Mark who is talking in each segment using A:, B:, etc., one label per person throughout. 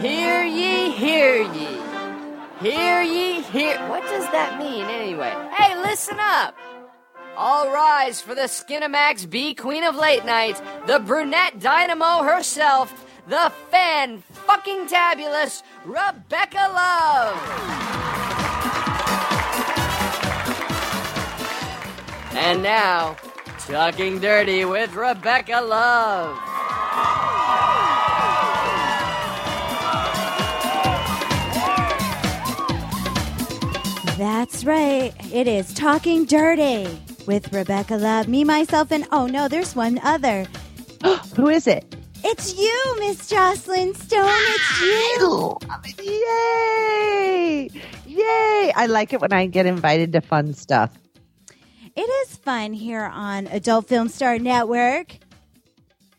A: Hear ye, hear ye. Hear ye, hear. What does that mean anyway? Hey, listen up. All rise for the Skinamax B Queen of Late Night, the brunette dynamo herself, the fan fucking tabulous Rebecca Love. And now, Talking Dirty with Rebecca Love.
B: That's right. It is Talking Dirty with Rebecca Love. Me, myself, and oh no, there's one other.
C: Who is it?
B: It's you, Miss Joclyn Stone. It's you.
C: Yay! Yay! I like it when I get invited to fun stuff.
B: It is fun here on Adult Film Star Network.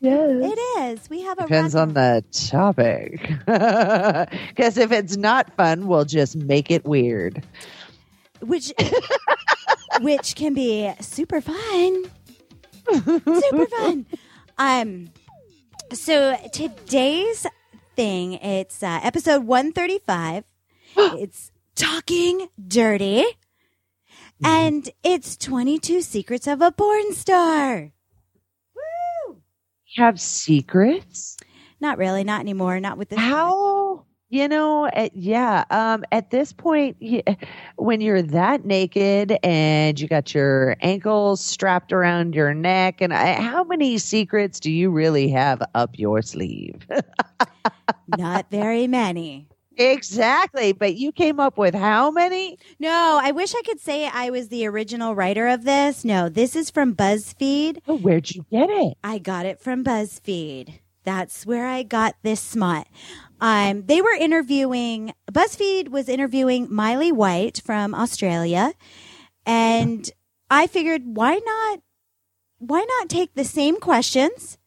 C: Yes.
B: It is. We have a
C: Depends
B: rather-
C: on the topic. Because if it's not fun, we'll just make it weird.
B: Which which can be super fun. super fun. Um so today's thing it's uh, episode 135. it's talking dirty. And it's 22 secrets of a porn star. Woo!
C: Have secrets?
B: Not really, not anymore, not with this.
C: How? You know, at, yeah. Um, at this point, when you're that naked and you got your ankles strapped around your neck, and I, how many secrets do you really have up your sleeve?
B: Not very many.
C: exactly. But you came up with how many?
B: No, I wish I could say I was the original writer of this. No, this is from BuzzFeed.
C: Oh, where'd you get it?
B: I got it from BuzzFeed. That's where I got this smut. Um, they were interviewing, BuzzFeed was interviewing Miley White from Australia. And I figured, why not, why not take the same questions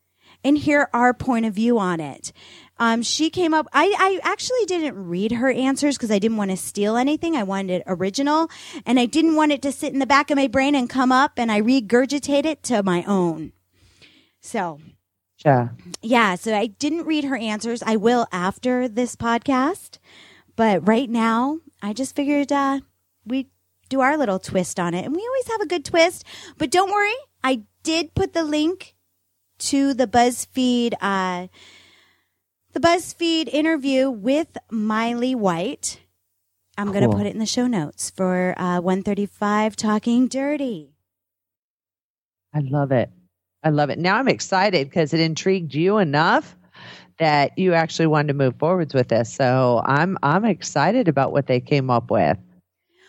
B: and hear our point of view on it? Um, she came up, I, I actually didn't read her answers because I didn't want to steal anything. I wanted it original and I didn't want it to sit in the back of my brain and come up and I regurgitate it to my own. So
C: Yeah.
B: yeah, so I didn't read her answers. I will after this podcast. But right now, I just figured uh, we do our little twist on it. And we always have a good twist. But don't worry, I did put the link to the BuzzFeed uh, the BuzzFeed interview with Miley White. I'm going to put it in the show notes for uh, 135 Talking Dirty.
C: I love it. I love it. Now I'm excited because it intrigued you enough that you actually wanted to move forwards with this. So I'm I'm excited about what they came up with.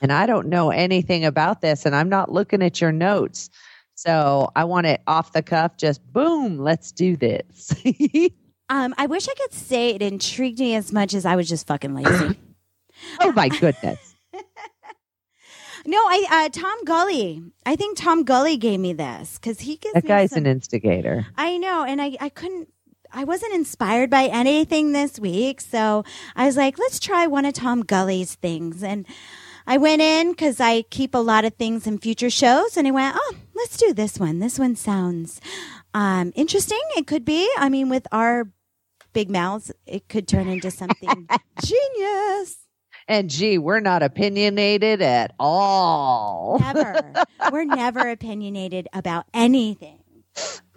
C: And I don't know anything about this and I'm not looking at your notes. So I want it off the cuff, just boom, let's do this.
B: Um, I wish I could say it intrigued me as much as I was just fucking lazy.
C: oh my goodness.
B: No, I uh, Tom Gully. I think Tom Gully gave me this because he gives
C: That guy's
B: some-
C: an instigator.
B: I know, and I I couldn't. I wasn't inspired by anything this week, so I was like, let's try one of Tom Gully's things. And I went in because I keep a lot of things in future shows, and I went, oh, let's do this one. This one sounds um, interesting. It could be. I mean, with our big mouths, it could turn into something genius.
C: And gee, we're not opinionated at all.
B: Never. We're never opinionated about anything.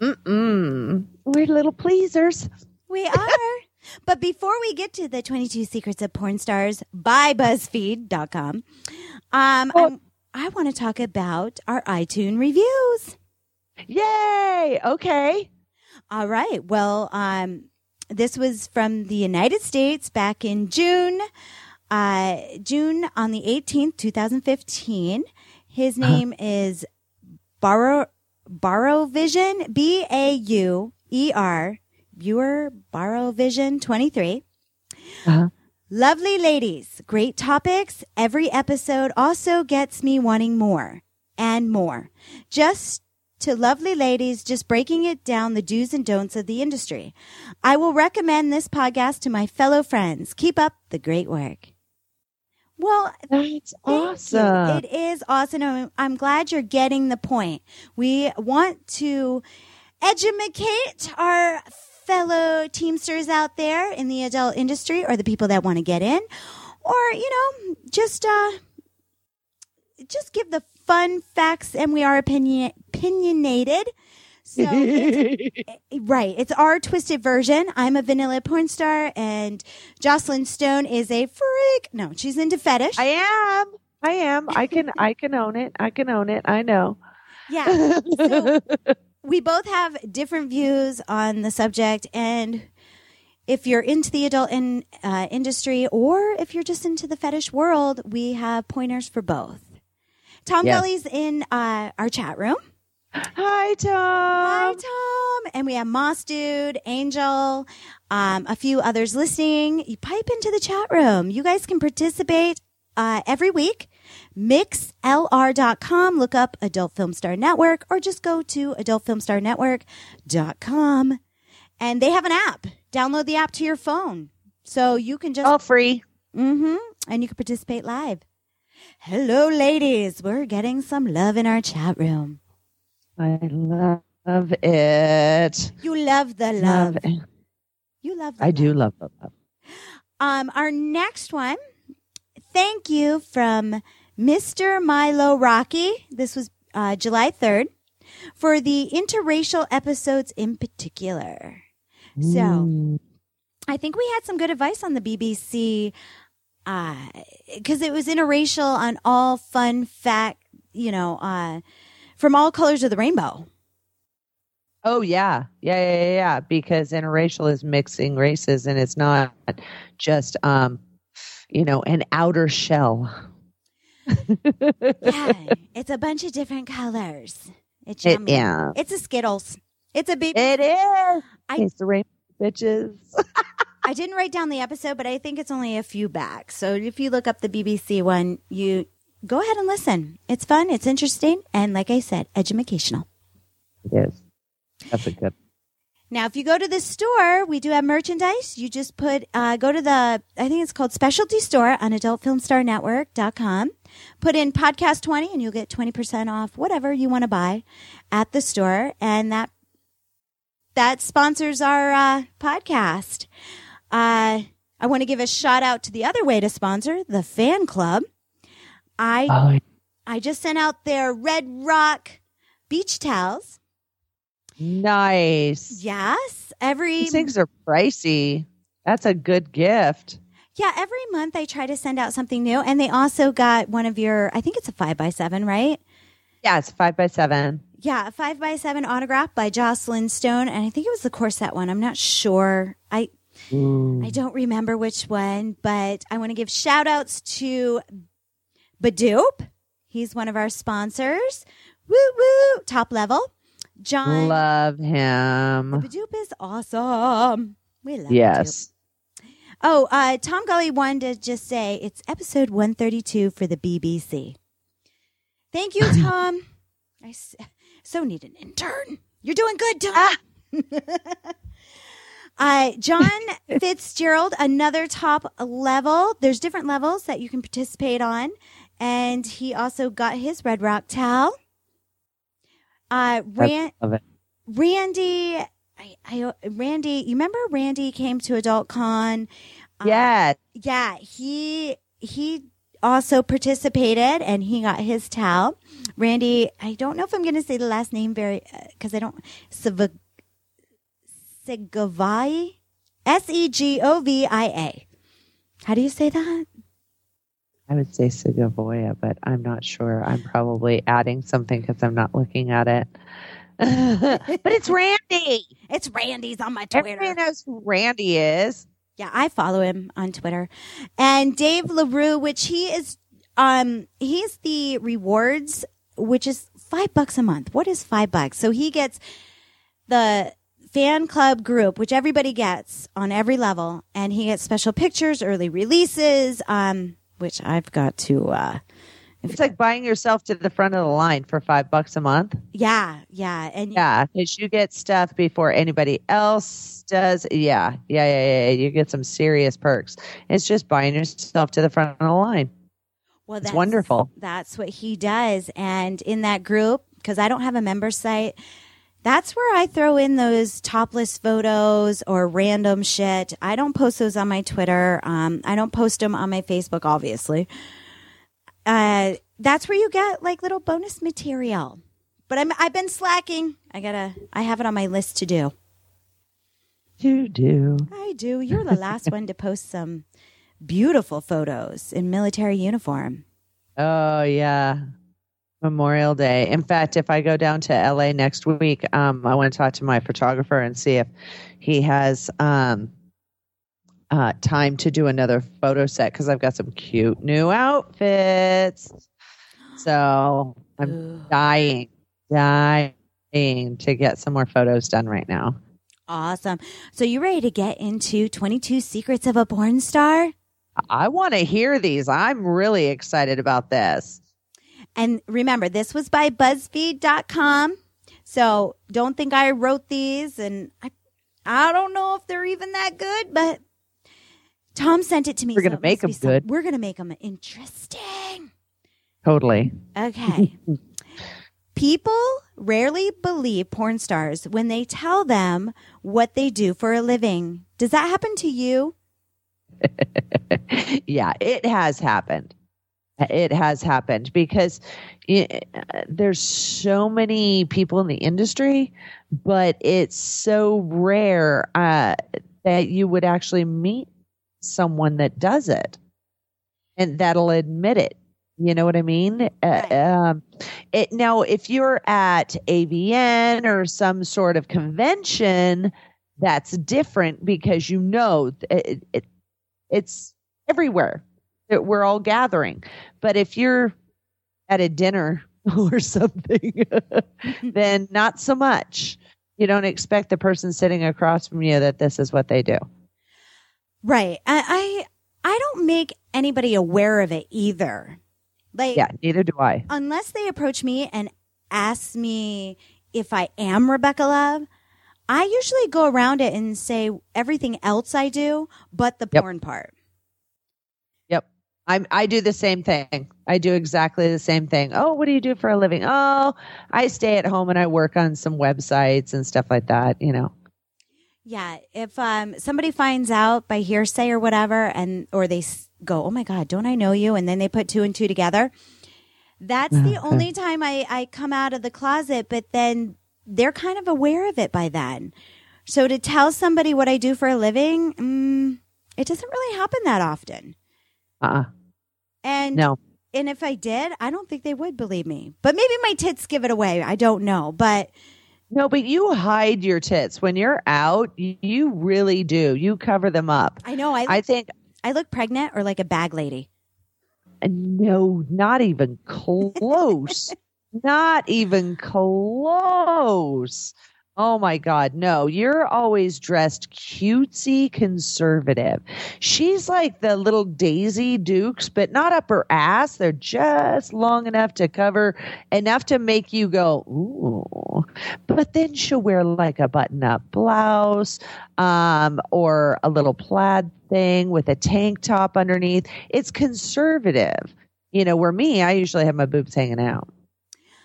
C: Mm-mm. We're little pleasers.
B: We are. but before we get to the 22 Secrets of Porn Stars by BuzzFeed.com, um, I'm, I want to talk about our iTunes reviews.
C: Yay! Okay.
B: All right. Well, um, this was from the United States back in June, uh, June on the 18th, 2015. His name is Bauer, Bauer Vision, B A U E R, viewer Bauer Vision 23.
C: Uh-huh.
B: Lovely ladies, great topics. Every episode also gets me wanting more and more. Just to lovely ladies just breaking it down the do's and don'ts of the industry. I will recommend this podcast to my fellow friends. Keep up the great work. Well,
C: That's awesome.
B: It is awesome. I'm, glad you're getting the point. We want to educate our fellow Teamsters out there in the adult industry or the people that want to get in, or, you know, just, uh, just give the fun facts and we are opinion, opinionated. So, it's- right. It's our twisted version. I'm a vanilla porn star and Joclyn Stone is a freak. No, she's into fetish.
C: I am. I am. I can. I can own it. I can own it. I know.
B: yeah. So we both have different views on the subject and if you're into the adult in, uh, industry or if you're just into the fetish world, we have pointers for both. Tom. Gully's in uh, our chat room.
C: Hi, Tom.
B: Hi, Tom. And we have Moss Dude, Angel, um, a few others listening. You pipe into the chat room. You guys can participate uh, every week. MixLR.com. Look up Adult Film Star Network or just go to AdultFilmStarNetwork.com. And they have an app. Download the app to your phone. So you can just
C: All free.
B: Mm-hmm. And you can participate live. Hello, ladies. We're getting some love in our chat room.
C: I love it.
B: You love the love.
C: Love.
B: You love the
C: I do
B: love.
C: love love.
B: Um, our next one. Thank you from Mr. Milo Rocky. This was uh, July 3rd for the interracial episodes in particular. So
C: Mm.
B: I think we had some good advice on the BBC because it was interracial on all fun fact, you know, uh, from all colors of the rainbow.
C: Oh yeah, yeah, yeah, yeah, yeah. Because interracial is mixing races, and it's not just um, you know, an outer shell.
B: Yeah, it's a bunch of different colors. It's
C: It- yeah.
B: It's a Skittles. It's a baby.
C: It is.
B: I-
C: it's the rainbow bitches.
B: I didn't write down the episode, but I think it's only a few back. So if you look up the BBC one, you go ahead and listen. It's fun, it's interesting, and like I said, educational.
C: It is. That's a good.
B: Now, if you go to the store, we do have merchandise. You just put, uh, go to the, I think it's called specialty store on adultfilmstarnetwork.com. Put in podcast 20 and you'll get 20% off whatever you want to buy at the store. And that, that sponsors our, uh, podcast. Uh, I want to give a shout out to the other way to sponsor the fan club. I,
C: Oh,
B: I just sent out their Red Rock beach towels.
C: nice.
B: Yes. Every
C: These things are pricey. That's a good gift.
B: Yeah, every month I try to send out something new. And they also got one of your, I think it's a five by seven, right?
C: Yeah, it's five by seven.
B: Yeah, a five by seven autograph by Joclyn Stone. And I think it was the corset one. I'm not sure. I, I don't remember which one, but I want to give shout outs to Badoop. He's one of our sponsors. Woo woo, top level. John
C: Love him.
B: Badoop is awesome. We love Badoop.
C: Yes.
B: Oh, uh, Tom Gully wanted to just say it's episode 132 for the BBC. Thank you, Tom. I s- so need an intern. You're doing good, Tom. uh, John Fitzgerald, another top level. There's different levels that you can participate on. And he also got his Red Rock towel. Uh, Ran- Randy, I, I, Randy, you remember Randy came to Adult Con? Uh,
C: Yes.
B: Yeah, he he also participated and he got his towel. Randy, I don't know if I'm going to say the last name very because I don't. Segovia, S E G O V I A. How do you say that?
C: I would say Segovia, but I'm not sure. I'm probably adding something because I'm not looking at it. but it's Randy.
B: It's Randy's on my Twitter.
C: Everybody knows who Randy is.
B: Yeah, I follow him on Twitter. And Dave LaRue, which he is um he's the rewards, which is five bucks a month. What is five bucks? So he gets the fan club group, which everybody gets on every level, and he gets special pictures, early releases, um, which I've got to uh
C: It's like buying yourself to the front of the line for five bucks a month.
B: yeah, yeah. And
C: Yeah, because you get stuff before anybody else does. Yeah, yeah, yeah, yeah. You get some serious perks. It's just buying yourself to the front of the line.
B: Well,
C: It's wonderful.
B: That's what he does. And in that group, because I don't have a member site, That's where I throw in those topless photos or random shit. I don't post those on my Twitter. Um, I don't post them on my Facebook, obviously. Uh, that's where you get like little bonus material. But I'm, I've been slacking. I gotta, I have it on my list to do.
C: You do.
B: I do. You're the last one to post some beautiful photos in military uniform.
C: Oh yeah. Memorial Day. In fact, if I go down to LA next week, um, I want to talk to my photographer and see if he has um, uh, time to do another photo set because I've got some cute new outfits. So I'm dying, dying to get some more photos done right now.
B: Awesome. So you ready to get into 22 Secrets of a Porn Star?
C: I want to hear these. I'm really excited about this.
B: And remember, this was by BuzzFeed.com. So don't think I wrote these and I, I don't know if they're even that good, but Tom sent it to me.
C: We're gonna
B: so
C: make
B: must
C: 'em
B: be some-
C: good.
B: We're going to make them interesting.
C: Totally.
B: Okay. People rarely believe porn stars when they tell them what they do for a living. Does that happen to you?
C: yeah, it has happened. It has happened because it, there's so many people in the industry, but it's so rare uh, that you would actually meet someone that does it and that'll admit it. You know what I mean? Uh,
B: Right.
C: um, it now, if you're at AVN or some sort of convention, that's different because you know it, it, it's everywhere that we're all gathering. But if you're at a dinner or something, then not so much. You don't expect the person sitting across from you that this is what they do.
B: Right. I, I, I don't make anybody aware of it either. Like,
C: Yeah, neither do I.
B: unless they approach me and ask me if I am Rebecca Love, I usually go around it and say everything else I do, but the
C: Yep.
B: porn part.
C: I'm, I do the same thing. I do exactly the same thing. Oh, what do you do for a living? Oh, I stay at home and I work on some websites and stuff like that, you know.
B: Yeah, if um somebody finds out by hearsay or whatever, and or they go, "Oh my God, don't I know you?" and then they put two and two together, that's the only time I I come out of the closet. But then they're kind of aware of it by then. So to tell somebody what I do for a living, mm, it doesn't really happen that often.
C: Uh-uh.
B: And
C: No.
B: and if I did, I don't think they would believe me. But maybe my tits give it away. I don't know. But
C: No, but you hide your tits when you're out. You, you really do. You cover them up.
B: I know I
C: I think
B: I look pregnant or like a bag lady.
C: Uh, no, not even close. not even close. Oh my God, no. You're always dressed cutesy conservative. She's like the little Daisy Dukes, but not up her ass. They're just long enough to cover, enough to make you go, ooh. But then she'll wear like a button up blouse um, or a little plaid thing with a tank top underneath. It's conservative. You know, where me, I usually have my boobs hanging out.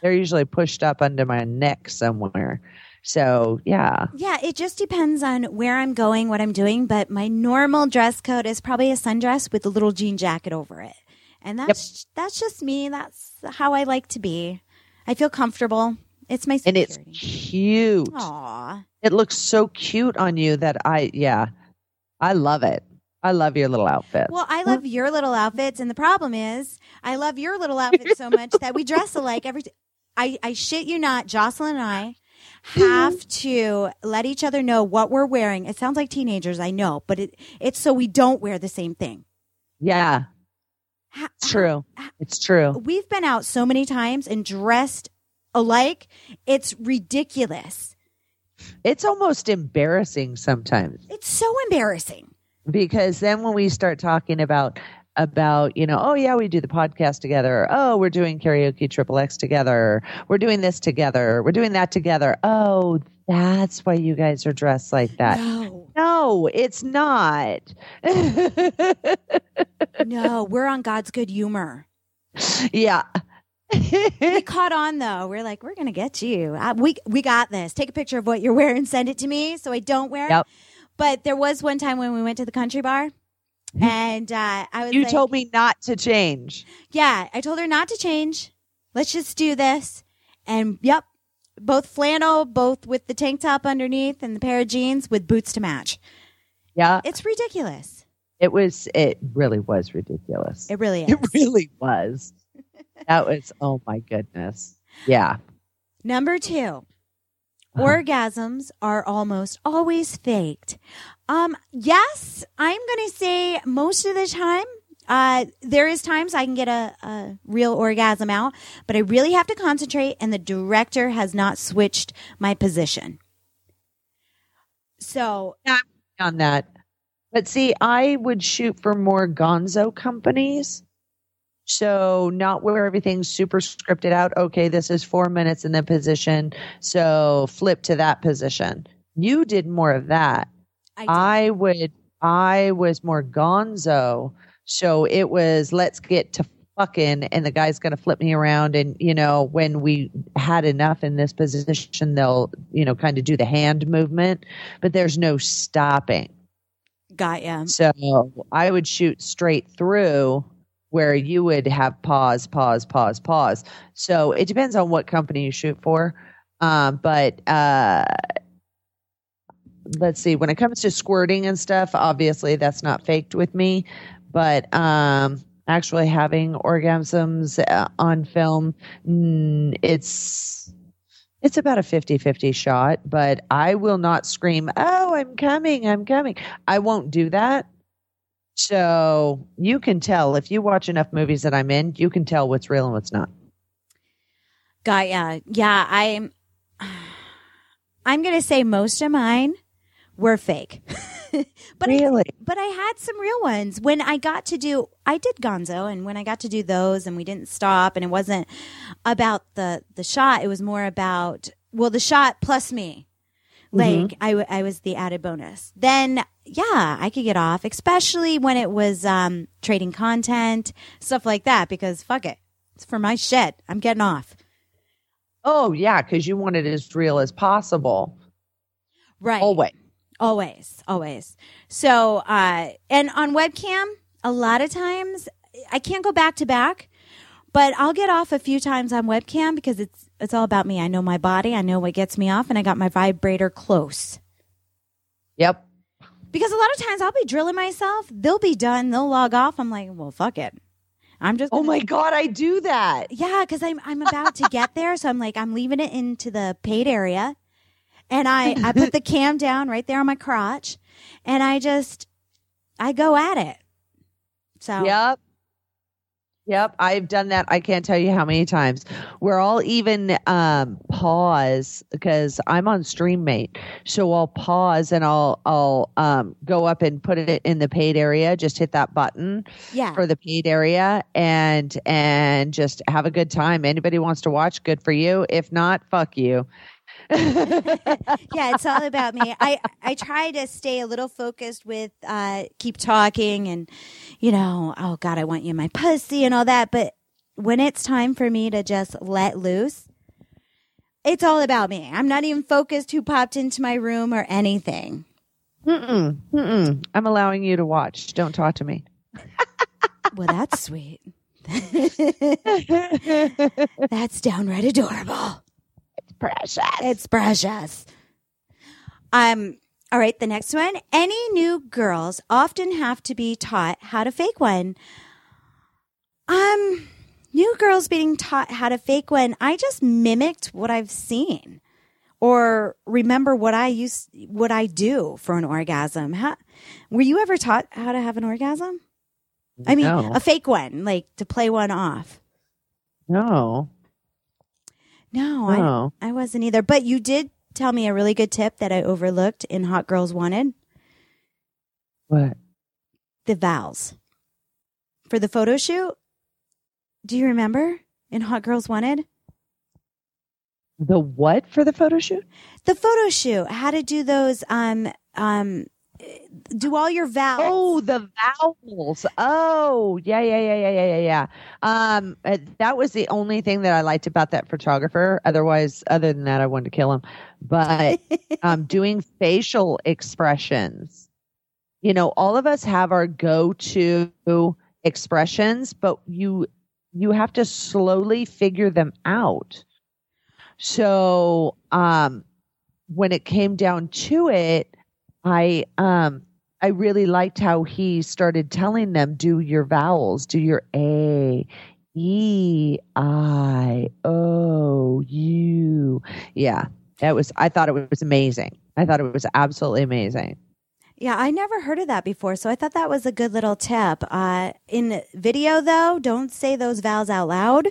C: They're usually pushed up under my neck somewhere. So, yeah.
B: Yeah, it just depends on where I'm going, what I'm doing, but my normal dress code is probably a sundress with a little jean jacket over it. And that's that's just me. That's how I like to be. I feel comfortable. It's my
C: And it's
B: security.
C: cute.
B: Aw.
C: It looks so cute on you that I, yeah, I love it. I love your little outfit.
B: Well, I love your little outfits, and the problem is, I love your little outfit so much that we dress alike every. T- I I shit you not, Joclyn and I have to let each other know what we're wearing. It sounds like teenagers, I know, but it it's so we don't wear the same thing.
C: yeah, it's true. It's true.
B: We've been out so many times and dressed alike. It's ridiculous.
C: It's almost embarrassing sometimes
B: It's so embarrassing.
C: because then when we start talking about about you know oh yeah we do the podcast together oh we're doing karaoke triple x together we're doing this together we're doing that together oh that's why you guys are dressed like that
B: No,
C: no it's not
B: no, we're on God's good humor.
C: yeah
B: we caught on though. We're like, we're gonna get you. Uh, we we got this. Take a picture of what you're wearing, send it to me, so I don't wear
C: Yep.
B: it. But there was one time when we went to the country bar, and uh, I was
C: you
B: like,
C: told me not to change.
B: yeah, I told her not to change. Let's just do this. And yep, both flannel, both with the tank top underneath and the pair of jeans with boots to match.
C: Yeah.
B: It's ridiculous.
C: It was, it really was ridiculous.
B: It really is.
C: It really was. that was, oh my goodness. Yeah.
B: Number two,
C: Uh-huh.
B: orgasms are almost always faked. Um, yes, I'm going to say most of the time. Uh, there is times I can get a, a real orgasm out, but I really have to concentrate and the director has not switched my position. So
C: On that. But see, I would shoot for more gonzo companies. So not where everything's super scripted out. Okay, this is four minutes in the position. So flip to that position. You did more of that.
B: I.
C: I would I was more gonzo. So it was let's get to fucking and the guy's gonna flip me around and you know, when we had enough in this position they'll, you know, kind of do the hand movement, but there's no stopping.
B: got ya.
C: So I would shoot straight through where you would have pause, pause, pause, pause. So it depends on what company you shoot for. Um, but uh, let's see, when it comes to squirting and stuff, obviously that's not faked with me. But um, actually having orgasms uh, on film, it's it's about a 50-50 shot but i will not scream oh i'm coming i'm coming i won't do that so you can tell if you watch enough movies that i'm in you can tell what's real and what's not
B: ya. Yeah, I'm. I'm gonna say most of mine were fake, but I, but I had some real ones when I got to do. I did Gonzo, and when I got to do those, and we didn't stop, and it wasn't about the the shot. It was more about well, the shot plus me. Like I, w- I was the added bonus. Then yeah, I could get off, especially when it was um, trading content, stuff like that. Because fuck it, it's for my shit. I'm getting off.
C: oh yeah because you want it as real as possible
B: Right.
C: always
B: Always, always. So, uh, and on webcam, a lot of times I can't go back to back, but I'll get off a few times on webcam because it's it's all about me. I know my body, I know what gets me off, and I got my vibrator close.
C: yep
B: Because a lot of times I'll be drilling myself, they'll be done, they'll log off. I'm like, well, fuck it. I'm just
C: oh
B: gonna-
C: my god i do that
B: yeah, because I'm I'm about to get there, so I'm like I'm leaving it into the paid area, and I I put the cam down right there on my crotch, and I just I go at it. So
C: Yep. Yep, I've done that. I can't tell you how many times. Where I'll even um, pause because I'm on Streamate, so I'll pause and I'll I'll um, go up and put it in the paid area. Just hit that button
B: yeah,
C: for the paid area and and just have a good time. Anybody wants to watch, good for you. If not, fuck you.
B: yeah, it's all about me. I I try to stay a little focused with uh, keep talking and you know, oh God, I want you in my pussy and all that, but when it's time for me to just let loose. It's all about me. I'm not even focused who popped into my room or anything.
C: Mm-mm, mm-mm. I'm allowing you to watch. Don't talk to me.
B: Well, that's sweet. that's downright adorable.
C: Precious.
B: It's precious. Um, all right, the next one. Any new girls often have to be taught how to fake one. Um, new girls being taught how to fake one. I just mimicked what I've seen or remember what I used, what I do for an orgasm. How, were you ever taught how to have an orgasm? I mean,
C: No.
B: a fake one, like to play one off.
C: no.
B: No, I,
C: No.
B: I wasn't either. But you did tell me a really good tip that I overlooked in Hot Girls Wanted
C: What?
B: the vows for the photo shoot. Do you remember in Hot Girls Wanted?
C: The what for the photo shoot?
B: The photo shoot, how to do those, um, um, do all your vowels.
C: Oh, the vowels. Oh, yeah, yeah, yeah, yeah, yeah, yeah, yeah. Um, uh, that was the only thing that I liked about that photographer. Otherwise, other than that, I wanted to kill him. But um, doing facial expressions, you know, all of us have our go-to expressions, but you you have to slowly figure them out. So, um, when it came down to it, I um I really liked how he started telling them do your vowels, do your A, E, I, O, U. Yeah. That was I thought it was amazing. I thought it was absolutely amazing.
B: Yeah, I never heard of that before, so I thought that was a good little tip. Uh, in video, though, don't say those vowels out loud,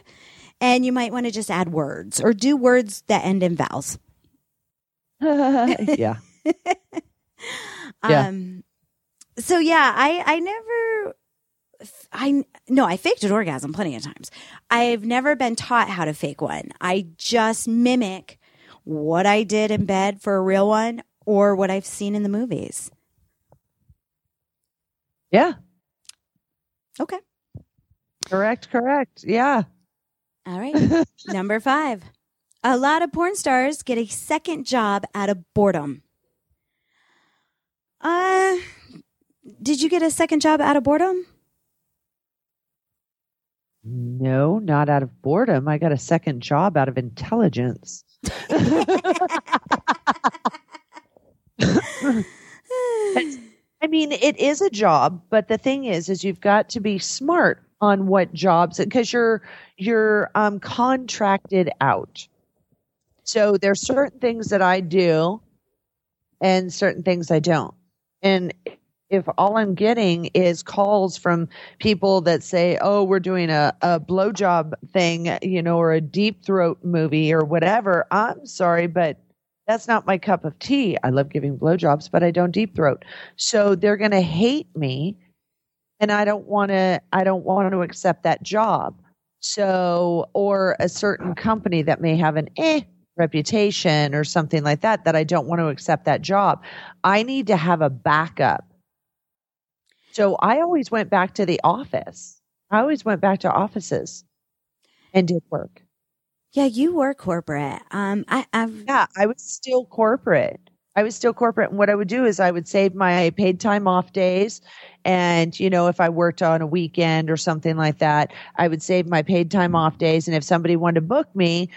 B: and you might want to just add words or do words that end in vowels.
C: yeah.
B: Yeah. Um, so yeah, I I never I no, I faked an orgasm plenty of times. I've never been taught how to fake one. I just mimic what I did in bed for a real one or what I've seen in the movies.
C: Yeah.
B: Okay.
C: Correct, correct. Yeah.
B: All right. Number 5. A lot of porn stars get a second job out of boredom. Uh, did you get a second job out of boredom?
C: No, not out of boredom. I got a second job out of intelligence. I mean, it is a job, but the thing is, is you've got to be smart on what jobs because you're you're um, contracted out. So there's certain things that I do, and certain things I don't. And if all I'm getting is calls from people that say, "Oh, we're doing a a blowjob thing," you know, or a deep throat movie or whatever, I'm sorry, but that's not my cup of tea. I love giving blowjobs, but I don't deep throat. So they're going to hate me, and I don't want to. I don't want to accept that job. So, or a certain company that may have an eh reputation or something like that, that I don't want to accept that job. I need to have a backup. So I always went back to the office. I always went back to offices and did work.
B: Yeah, you were corporate. Um, I, I've
C: yeah, I was still corporate. I was still corporate. And what I would do is I would save my paid time off days. And, you know, if I worked on a weekend or something like that, I would save my paid time off days. And if somebody wanted to book me,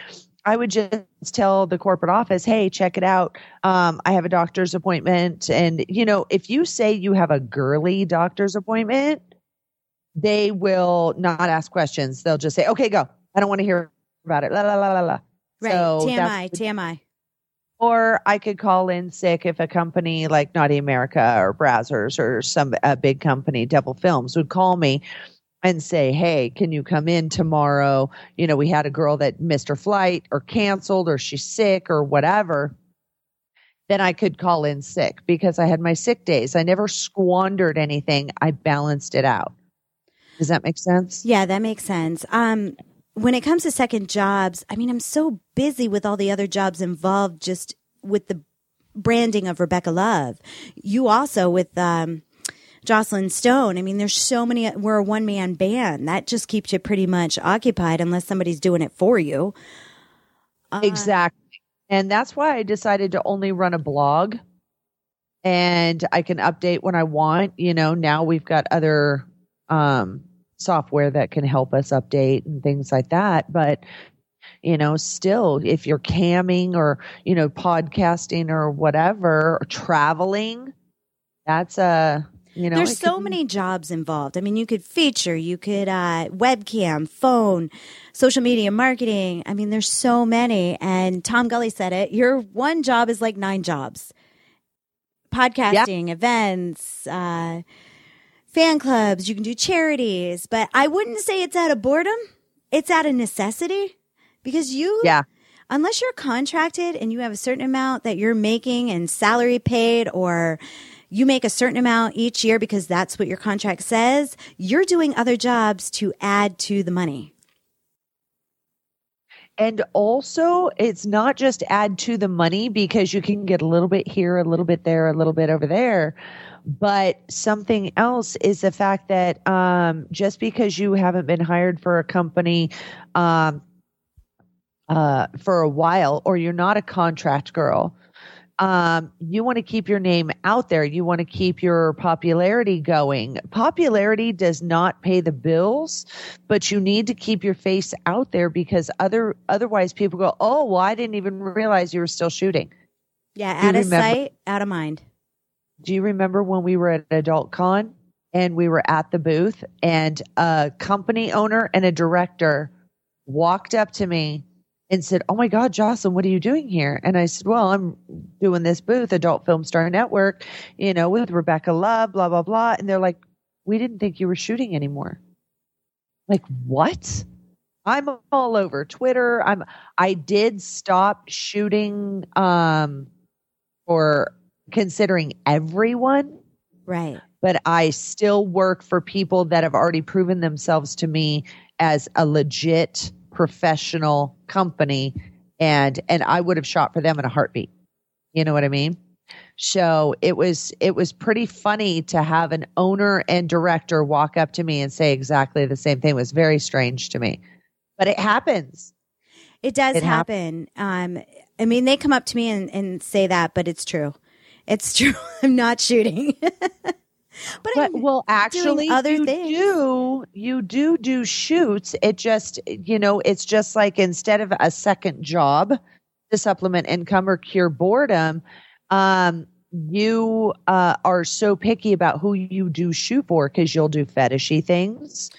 C: I would just tell the corporate office, hey, check it out. Um, I have a doctor's appointment. And, you know, if you say you have a girly doctor's appointment, they will not ask questions. They'll just say, okay, go. I don't want to hear about it. La, la, la, la, la.
B: right.
C: So
B: TMI, TMI.
C: Or I could call in sick if a company like Naughty America or Brazzers or some a big company, Devil Films, would call me and say, "Hey, can you come in tomorrow? You know, we had a girl that missed her flight or canceled or she's sick or whatever." Then I could call in sick because I had my sick days. I never squandered anything. I balanced it out. Does that make sense?
B: Yeah, that makes sense. Um, when it comes to second jobs, I mean, I'm so busy with all the other jobs involved just with the branding of Rebecca Love. You also with um, Joclyn Stone. I mean, there's so many. We're a one man band. That just keeps you pretty much occupied unless somebody's doing it for you. Uh,
C: Exactly. And that's why I decided to only run a blog and I can update when I want. You know, now we've got other um, software that can help us update and things like that. But, you know, still, if you're camming or, you know, podcasting or whatever, or traveling, that's a, you know,
B: There's so
C: could
B: many jobs involved. I mean, you could feature, you could uh, webcam, phone, social media marketing. I mean, there's so many. And Tom Gully said it. Your one job is like nine jobs. Podcasting, events, uh, fan clubs. You can do charities, but I wouldn't say it's out of boredom. It's out of necessity because you
C: Yeah.
B: unless you're contracted and you have a certain amount that you're making and salary paid or you make a certain amount each year because that's what your contract says, you're doing other jobs to add to the money.
C: and also it's not just add to the money because you can get a little bit here, a little bit there, a little bit over there. But something else is the fact that um, just because you haven't been hired for a company um, uh, for a while, or you're not a contract girl, um, you want to keep your name out there. You want to keep your popularity going. Popularity does not pay the bills, but you need to keep your face out there because other otherwise people go, "Oh, well, I didn't even realize you were still shooting."
B: Yeah, out of remember, sight, out of mind.
C: Do you remember when we were at Adult Con and we were at the booth and a company owner and a director walked up to me and said, Oh my God, Joclyn, what are you doing here? And I said, Well, I'm doing this booth, Adult Film Star Network, you know, with Rebecca Love, blah, blah, blah. And they're like, We didn't think you were shooting anymore. Like, what? I'm all over Twitter. I'm I did stop shooting um for considering everyone.
B: Right.
C: But I still work for people that have already proven themselves to me as a legit professional company and and I would have shot for them in a heartbeat. You know what I mean? So it was it was pretty funny to have an owner and director walk up to me and say exactly the same thing. It was very strange to me. But it happens.
B: It does it happen. um I mean they come up to me and, and say that, but it's true. It's true. I'm not shooting.
C: but, but well, actually, other you things. do you do do shoots. It just you know it's just like instead of a second job to supplement income or cure boredom, um, you uh, are so picky about who you do shoot for because you'll do fetishy things.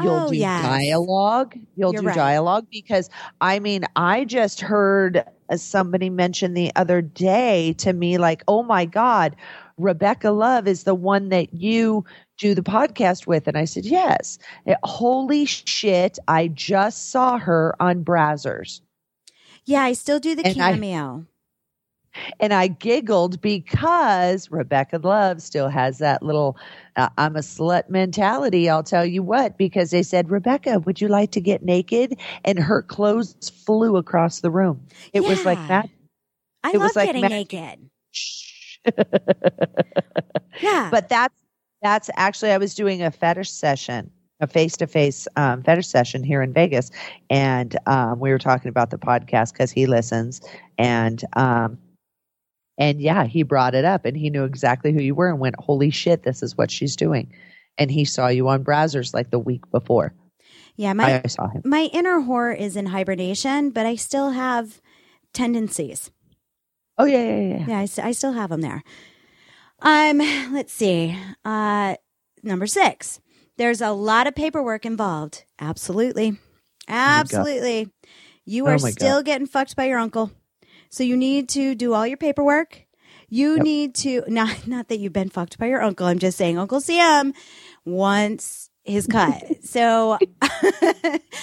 C: You'll oh, do yes. dialogue. You'll You're do right. dialogue because I mean, I just heard somebody mention the other day to me, like, oh my God, Rebecca Love is the one that you do the podcast with. And I said, yes. Holy shit. I just saw her on Brazzers.
B: Yeah, I still do the and cameo.
C: I, and I giggled because Rebecca Love still has that little uh, I'm a slut mentality. I'll tell you what, because they said, Rebecca, would you like to get naked? And her clothes flew across the room. It yeah. was like that.
B: I it love was like getting naked.
C: yeah. But that's that's actually I was doing a fetish session, a face to face fetish session here in Vegas, and um, we were talking about the podcast because he listens, and um, and yeah, he brought it up, and he knew exactly who you were, and went, "Holy shit, this is what she's doing," and he saw you on Brazzers like the week before.
B: Yeah, my I saw him. My inner whore is in hibernation, but I still have tendencies.
C: Oh yeah, yeah, yeah.
B: Yeah, I, I still have them there. Um, let's see. Uh, number six. There's a lot of paperwork involved. Absolutely, absolutely. Oh you are oh still God. getting fucked by your uncle, so you need to do all your paperwork. You yep. need to not not that you've been fucked by your uncle. I'm just saying, Uncle Sam wants his cut. so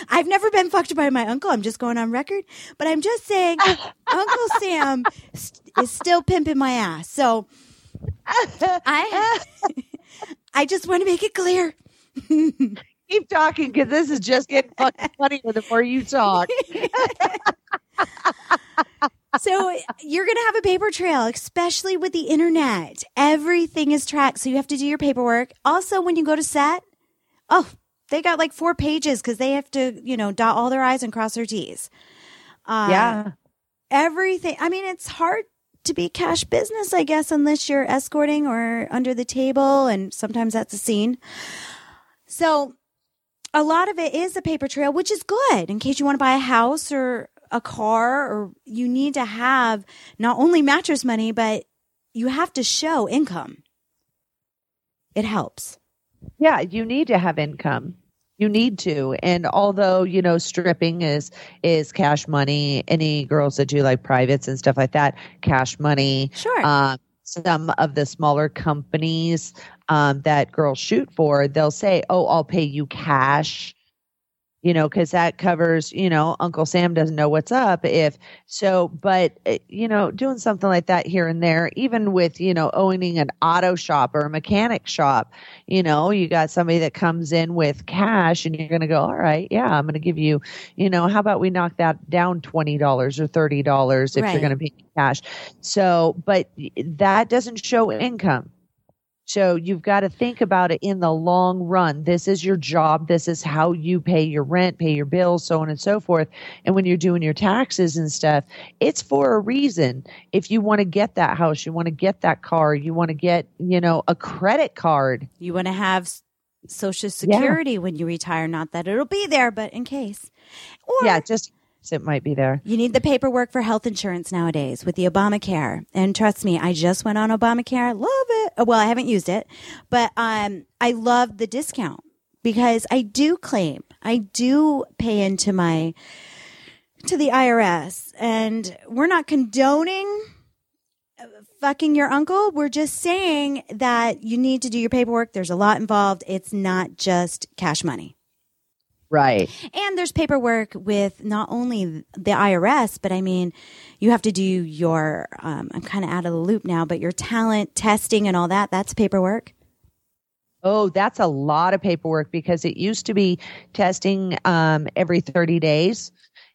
B: I've never been fucked by my uncle. I'm just going on record, but I'm just saying Uncle Sam st- is still pimping my ass. So I I just want to make it clear.
C: Keep talking because this is just getting fucking funnier the more you talk.
B: So you're going to have a paper trail, especially with the internet. Everything is tracked. So you have to do your paperwork. Also, when you go to set, oh, they got like four pages because they have to, you know, dot all their I's and cross their T's.
C: Uh, yeah.
B: Everything. I mean, it's hard to be cash business, I guess, unless you're escorting or under the table. And sometimes that's a scene. So a lot of it is a paper trail, which is good in case you want to buy a house or a car or you need to have not only mattress money, but you have to show income. It helps.
C: Yeah, you need to have income. You need to. And although, you know, stripping is is cash money, any girls that do like privates and stuff like that, cash money.
B: Sure. Um,
C: some of the smaller companies um, that girls shoot for, they'll say, "Oh, I'll pay you cash." You know, because that covers, you know, Uncle Sam doesn't know what's up. If so, but, uh, you know, doing something like that here and there, even with, you know, owning an auto shop or a mechanic shop, you know, you got somebody that comes in with cash and you're going to go, all right, yeah, I'm going to give you, you know, how about we knock that down $20 or $30 if
B: Right.
C: you're going to pay cash. So, but that doesn't show income. So you've got to think about it in the long run. This is your job. This is how you pay your rent, pay your bills, so on and so forth. And when you're doing your taxes and stuff, it's for a reason. If you want to get that house, you want to get that car, you want to get, you know, a credit card.
B: You want to have Social Security when you retire. Not that it'll be there, but in case. Or
C: Yeah, just it might be there.
B: you need the paperwork for health insurance nowadays with the Obamacare. And trust me, I just went on Obamacare. Love it. Uh, Well, I haven't used it, but um, I love the discount because I do claim, I do pay into my to the IRS, and we're not condoning uh, fucking your uncle. We're just saying that you need to do your paperwork. There's a lot involved. It's not just cash money.
C: Right.
B: And there's paperwork with not only the IRS, but I mean, you have to do your, um, I'm kind of out of the loop now, but your talent testing and all that, that's paperwork.
C: Oh, that's a lot of paperwork because it used to be testing um, every 30 days.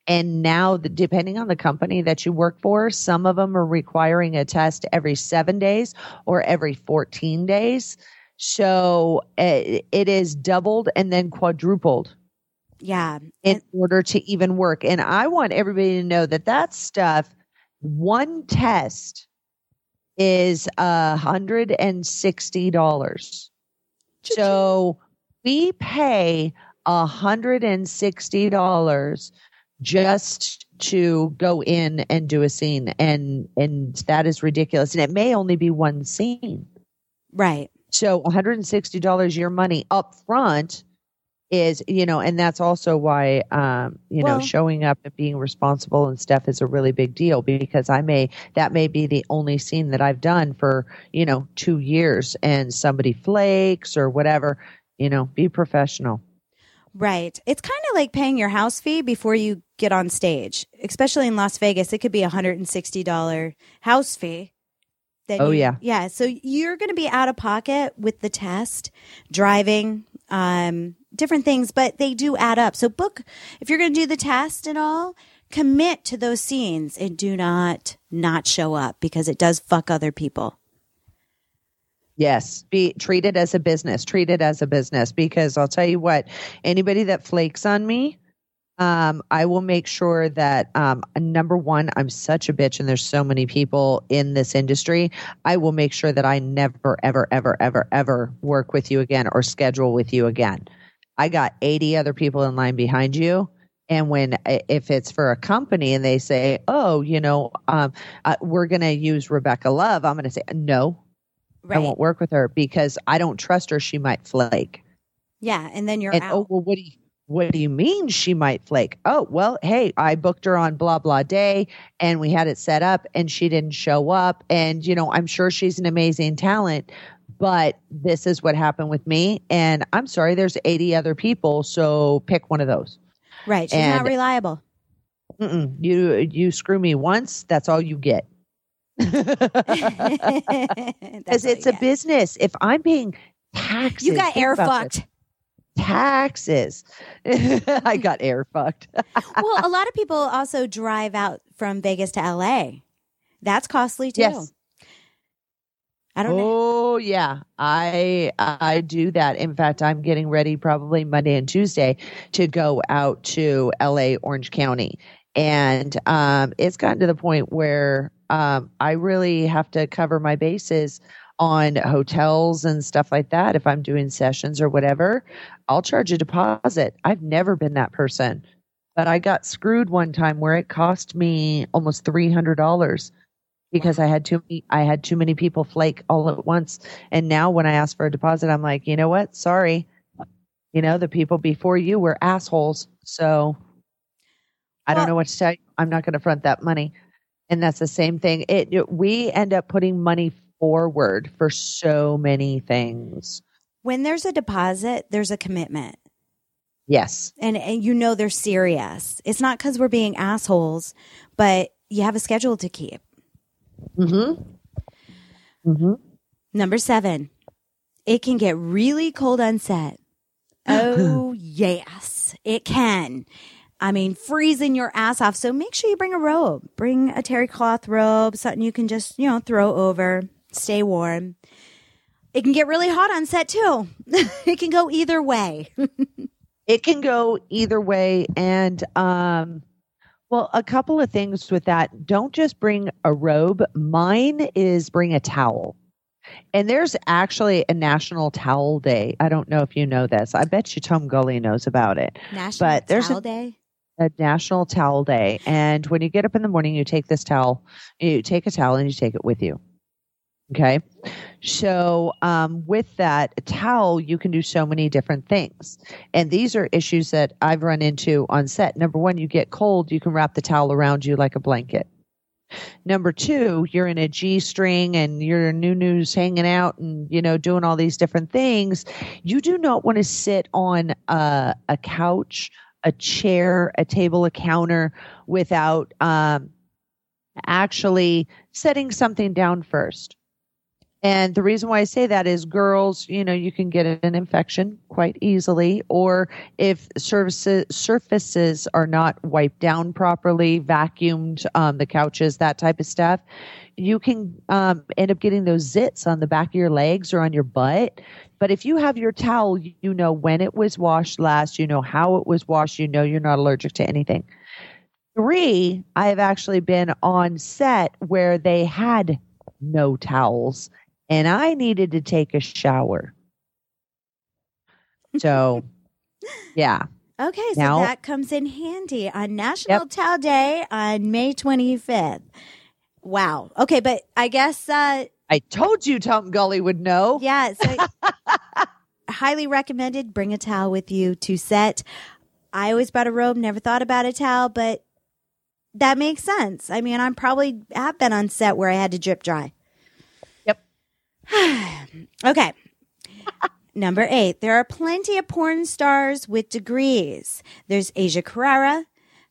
C: And now, the, depending on the company that you work for, some of them are requiring a test every seven days or every 14 days. So it, it is doubled and then quadrupled
B: Yeah.
C: in order to even work. And I want everybody to know that that stuff, one test is a hundred and sixty dollars. So we pay a hundred and sixty dollars just to go in and do a scene and and that is ridiculous. And it may only be one scene.
B: Right.
C: So $160 your money up front is, you know, and that's also why, um, you
B: Well-
C: know, showing up and being responsible and stuff is a really big deal because I may, that may be the only scene that I've done for, you know, two years and somebody flakes or whatever, you know, be professional.
B: Right. It's kind of like paying your house fee before you get on stage, especially in Las Vegas. It could be a $160 house fee. that
C: Oh,
B: you-
C: yeah.
B: Yeah. So you're going to be out of pocket with the test, driving, um, different things, but they do add up. So book, if you're going to do the test and all, commit to those scenes and do not not show up because it does fuck other people.
C: Yes, be treat it as a business. Treat it as a business because I'll tell you what, anybody that flakes on me, um, I will make sure that um, number one, I'm such a bitch, and there's so many people in this industry. I will make sure that I never, ever, ever, ever, ever work with you again or schedule with you again. I got 80 other people in line behind you. And when, if it's for a company and they say, oh, you know, um, uh, we're going to use Rebecca Love, I'm going to say, no, I won't work with her because I don't trust her. She might flake.
B: Yeah. And then you're
C: And
B: out.
C: oh well, what do you what do you mean she might flake? Oh well, hey, I booked her on blah blah day, and we had it set up, and she didn't show up. And you know, I'm sure she's an amazing talent, but this is what happened with me. And I'm sorry, there's 80 other people, so pick one of those.
B: right. She's not reliable.
C: Mm-mm. You you screw me once, that's all you get. Because it's a business. If I'm paying taxes,
B: You got air
C: this.
B: fucked.
C: taxes. I got air fucked.
B: well, a lot of people also drive out from Vegas to LA. That's costly too.
C: Yes.
B: I don't know.
C: Oh, Oh yeah, I I do that. In fact, I'm getting ready probably Monday and Tuesday to go out to L.A. Orange County, and um, it's gotten to the point where um, I really have to cover my bases on hotels and stuff like that. If I'm doing sessions or whatever, I'll charge a deposit. I've never been that person, but I got screwed one time where it cost me almost three hundred dollars because I had too many, I had too many people flake all at once. And now when I ask for a deposit, I'm like, you know what? Sorry. You know, the people before you were assholes. So I don't know what to tell you. I'm not going to front that money. And that's the same thing. It, it we end up putting money forward for so many things.
B: When there's a deposit, there's a commitment.
C: Yes.
B: And, and you know they're serious. It's not because we're being assholes, but you have a schedule to keep.
C: Mm-hmm. Mm-hmm.
B: Number seven, it can get really cold on set. Oh, yes, it can. I mean, freezing your ass off. So make sure you bring a robe. Bring a terry cloth robe, something you can just, you know, throw over, stay warm. It can get really hot on set too. it can go either way.
C: it can go either way. And, um, well, a couple of things with that. Don't just bring a robe. Mine is bring a towel. And there's actually a National Towel Day. I don't know if you know this. I bet you Tom Gully knows about it.
B: National
C: but there's
B: Towel
C: a,
B: Day?
C: a National Towel Day. And when you get up in the morning, you take this towel, you take a towel and you take it with you. Okay. So, um, with that towel, you can do so many different things. And these are issues that I've run into on set. Number one, you get cold, you can wrap the towel around you like a blanket. Number two, you're in a G string and your new news hanging out and, you know, doing all these different things. You do not want to sit on a, a couch, a chair, a table, a counter without, um, actually setting something down first. And the reason why I say that is girls, you know, you can get an infection quite easily, or if surfaces, surfaces are not wiped down properly, vacuumed, um, the couches, that type of stuff, you can um, end up getting those zits on the back of your legs or on your butt. But if you have your towel, you know when it was washed last, you know how it was washed, you know you're not allergic to anything. Three, I have actually been on set where they had no towels and I needed to take a shower. So, yeah.
B: Okay, so
C: Now-
B: that comes in handy on National
C: Yep.
B: Towel Day on May 25th. Wow. Okay, but I guess, uh,
C: I told you Tom Gully would know.
B: yeah, so highly recommended. Bring a towel with you to set. I always brought a robe, never thought about a towel, but that makes sense. I mean, I'm probably have been on set where I had to drip dry. Okay. Number eight, there are plenty of porn stars with degrees. There's Asia Carrera,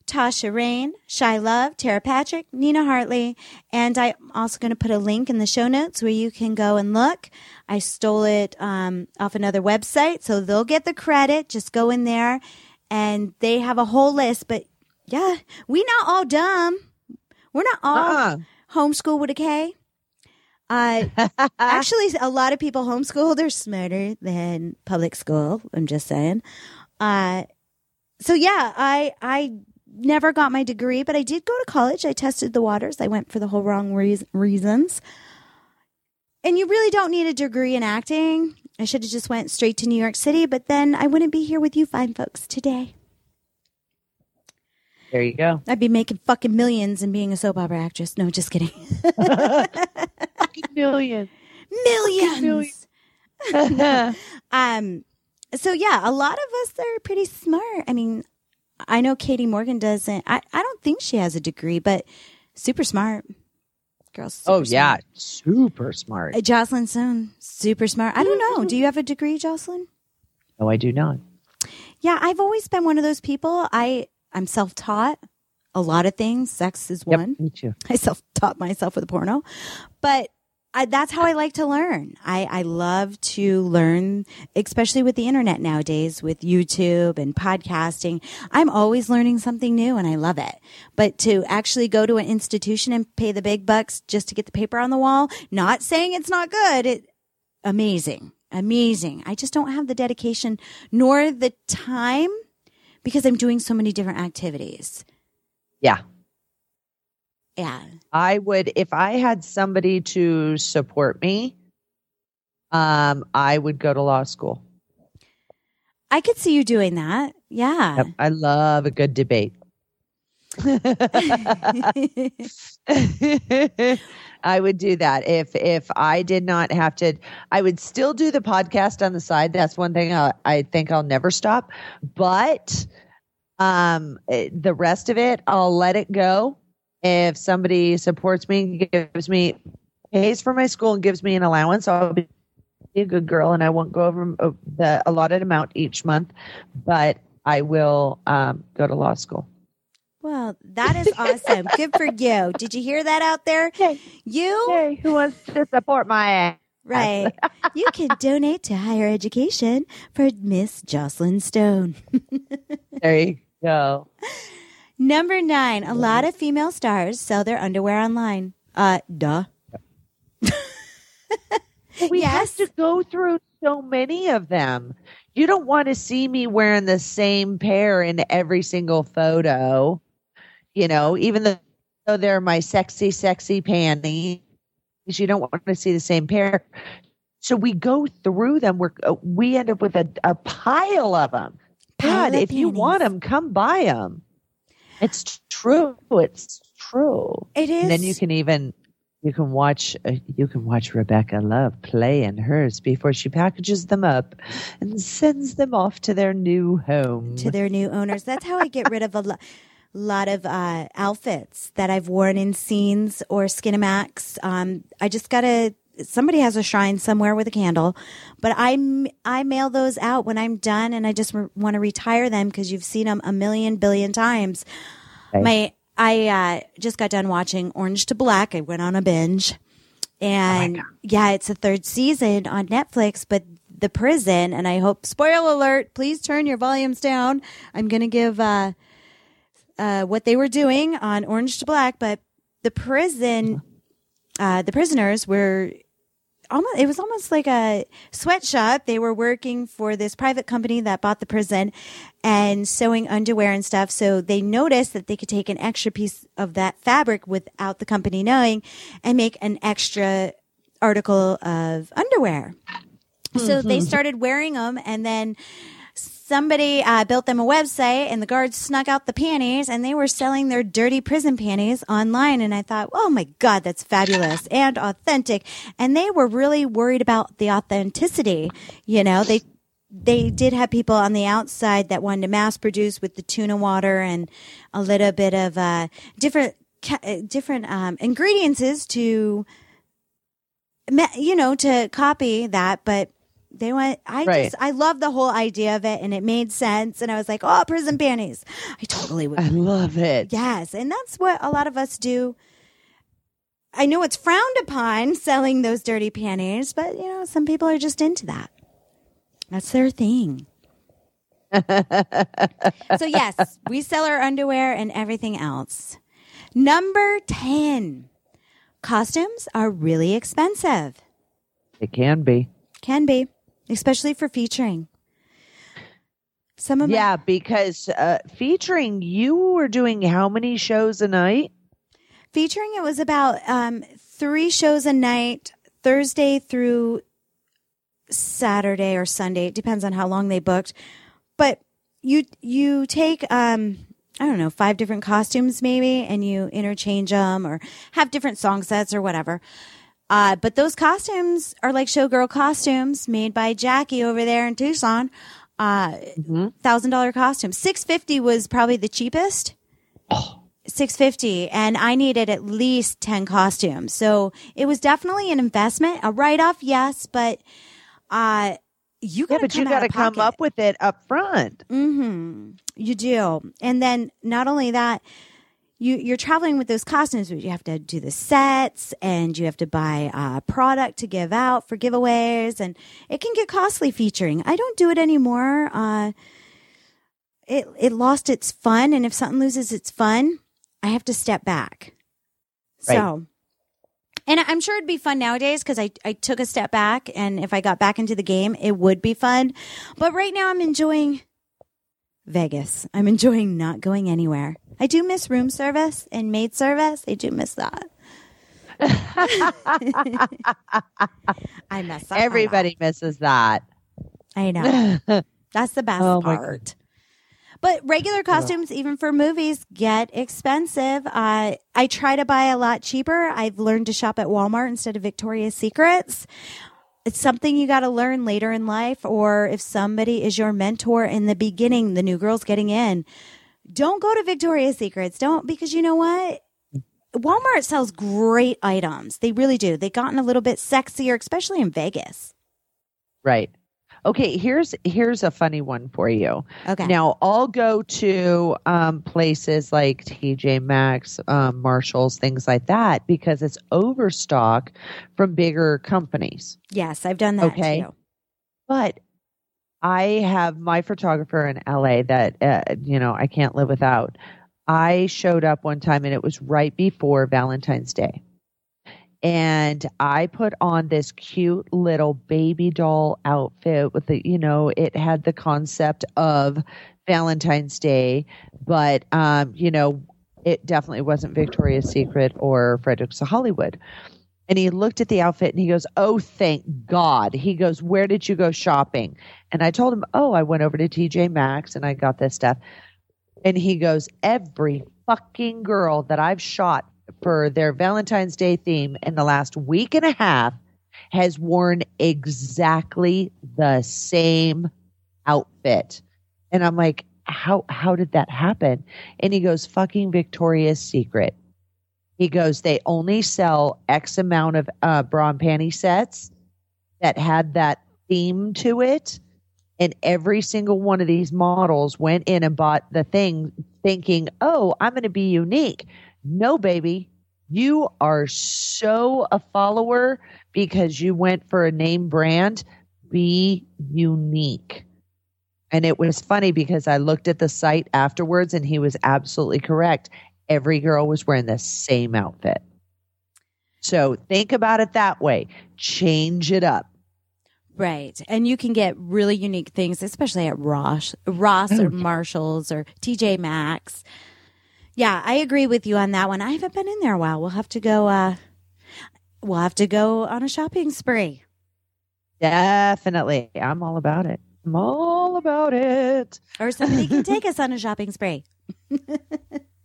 B: Tasha Reign, Shy Love, Tera Patrick, Nina Hartley, and I'm also going to put a link in the show notes where you can go and look. I stole it um, off another website, so they'll get the credit. Just go in there, and they have a whole list. But yeah, we're not all dumb. We're not all
C: Uh-uh.
B: homeschool with a K. Uh, actually, a lot of people homeschool. They're smarter than public school. I'm just saying. Uh, so yeah, I I never got my degree, but I did go to college. I tested the waters. I went for the whole wrong reas reasons. And you really don't need a degree in acting. I should have just went straight to New York City, but then I wouldn't be here with you fine folks today.
C: There you go.
B: I'd be making fucking millions and being a soap opera actress. No, just kidding.
C: Million.
B: millions.
C: millions.
B: Um, so yeah, a lot of us are pretty smart. I mean, I know Katie Morgan doesn't. I, I don't think she has a degree, but super smart. Girls. super
C: oh, yeah.
B: smart.
C: Super smart.
B: Uh, Joclyn Stone, super smart. I don't know. Do you have a degree, Joclyn?
C: No, I do not.
B: Yeah, I've always been one of those people. I I'm self taught. A lot of things. Sex is
C: Yep,
B: one.
C: me too.
B: I self taught myself with a porno, but I, that's how I like to learn. I, I love to learn, especially with the internet nowadays, with YouTube and podcasting. I'm always learning something new and I love it. But to actually go to an institution and pay the big bucks just to get the paper on the wall, not saying it's not good, it, amazing, amazing. I just don't have the dedication nor the time because I'm doing so many different activities.
C: Yeah.
B: Yeah.
C: I would, if I had somebody to support me, um, I would go to law school.
B: I could see you doing that. Yeah.
C: Yep, I love a good debate. I would do that if if I did not have to. I would still do the podcast on the side. That's one thing I, I think I'll never stop. But um, eh, the rest of it, I'll let it go. If somebody supports me, gives me pays for my school, and gives me an allowance, I'll be a good girl, and I won't go over uh, the allotted amount each month. But I will um, go to law school.
B: Well, that is awesome. Good for you. Did you hear that out there?
C: Yay.
B: You
C: Hey, who wants to support my ass?
B: right. you can donate to higher education for Miss Joclyn Stone.
C: There you go.
B: Number nine, a lot of female stars sell their underwear online. Uh, duh.
C: We
B: Yes.
C: have to go through so many of them. You don't want to see me wearing the same pair in every single photo. You know, even though they're my sexy, sexy panties, you don't want to see the same pair. So we go through them. We're, uh, we end up with a, a pile of them. God, if you want them, come buy them. It's true. It's true.
B: It is.
C: And then you can even you can watch uh, you can watch Rebecca Love play in hers before she packages them up and sends them off to their new home.
B: to their new owners. That's how I get rid of a lo- lot of uh, outfits that I've worn in scenes or Skinemax. Um, I just gotta. Somebody has a shrine somewhere with a candle, but I I mail those out when I'm done, and I just re- want to retire them because you've seen them a million billion times. My I uh, just got done watching Orange to Black. I went on a binge, and yeah, it's the third season on Netflix. But the prison, and I hope spoiler alert. Please turn your volumes down. I'm going to give uh, uh, what they were doing on Orange to Black, but the prison, uh, the prisoners were almost it was almost like a sweatshop. They were working for this private company that bought the prison and sewing underwear and stuff. So they noticed that they could take an extra piece of that fabric without the company knowing and make an extra article of underwear. So they started wearing them and then somebody uh, built them a website and the guards snuck out the panties and they were selling their dirty prison panties online. And i thought oh my god that's fabulous and authentic. And they were really worried about the authenticity. You know they they did have people on the outside that wanted to mass produce with the tuna water and a little bit of uh, different uh, different um, ingredients to you know to copy that. But they went i
C: Right.
B: just i love the whole idea of it and it made sense. And i was like oh prison panties. I totally would
C: I love it.
B: yes. And that's what a lot of us do. I know it's frowned upon selling those dirty panties but you know some people are just into that. That's their thing. So yes we sell our underwear and everything else. Number 10 costumes are really expensive.
C: It can be.
B: can be, especially for featuring. Some of my,
C: Yeah, because uh, featuring you were doing how many shows a night?
B: featuring it was about um, three shows a night, Thursday through Saturday or Sunday. It depends on how long they booked. But you you take um, I don't know five different costumes maybe, and you interchange them or have different song sets or whatever. Uh, but those costumes are like showgirl costumes made by Jackie over there in Tucson. Uh, thousand dollar costume. Six fifty was probably the cheapest. Six fifty, and I needed at least ten costumes. So it was definitely an investment, a write off, yes, but uh, you
C: Yeah,
B: got
C: but you got to come up with it up front.
B: Mm-hmm. You do. And then not only that, you, you're traveling with those costumes, but you have to do the sets and you have to buy uh, product to give out for giveaways. And it can get costly featuring. I don't do it anymore. Uh, it, it lost its fun. And if something loses its fun, I have to step back.
C: Right.
B: So, and I'm sure it'd be fun nowadays because I, I took a step back and if I got back into the game, it would be fun. But right now I'm enjoying Vegas. I'm enjoying not going anywhere. I do miss room service and maid service. I do miss that. I miss that.
C: Everybody misses that.
B: I know. That's the best
C: Oh,
B: part. But regular costumes, even for movies, get expensive. Uh, I try to buy a lot cheaper. I've learned to shop at Walmart instead of Victoria's Secrets. It's something you got to learn later in life, or if somebody is your mentor in the beginning, the new girl's getting in. Don't go to Victoria's Secrets. Don't, because you know what? Walmart sells great items. They really do. They've gotten a little bit sexier, especially in Vegas.
C: Right. Okay, here's here's a funny one for you.
B: Okay.
C: Now I'll go to um, places like TJ Maxx, um, Marshalls, things like that because it's overstock from bigger companies.
B: yes, I've done that
C: Okay.
B: too.
C: But I have my photographer in LA that uh, you know I can't live without. I showed up one time and it was right before Valentine's Day. And I put on this cute little baby doll outfit with the, you know, it had the concept of Valentine's Day, but, um, you know, it definitely wasn't Victoria's Secret or Fredericks of Hollywood. And he looked at the outfit and he goes, Oh, thank God. He goes, Where did you go shopping? And I told him, Oh, I went over to TJ Maxx and I got this stuff. And he goes, Every fucking girl that I've shot for their Valentine's Day theme in the last week and a half has worn exactly the same outfit. And I'm like, how how did that happen? And he goes, fucking Victoria's Secret. He goes, they only sell X amount of uh, bra and panty sets that had that theme to it. And every single one of these models went in and bought the thing thinking, oh, I'm going to be unique. No, baby. You are so a follower because you went for a name brand. Be unique. And it was funny because I looked at the site afterwards and he was absolutely correct. Every girl was wearing the same outfit. So think about it that way. Change it up.
B: Right. And you can get really unique things, especially at Ross, Ross or mm. Marshalls or TJ Maxx. Yeah, I agree with you on that one. I haven't been in there a while. We'll have to go uh we'll have to go on a shopping spree.
C: Definitely. I'm all about it. I'm all about it.
B: Or somebody can take us on a shopping spree.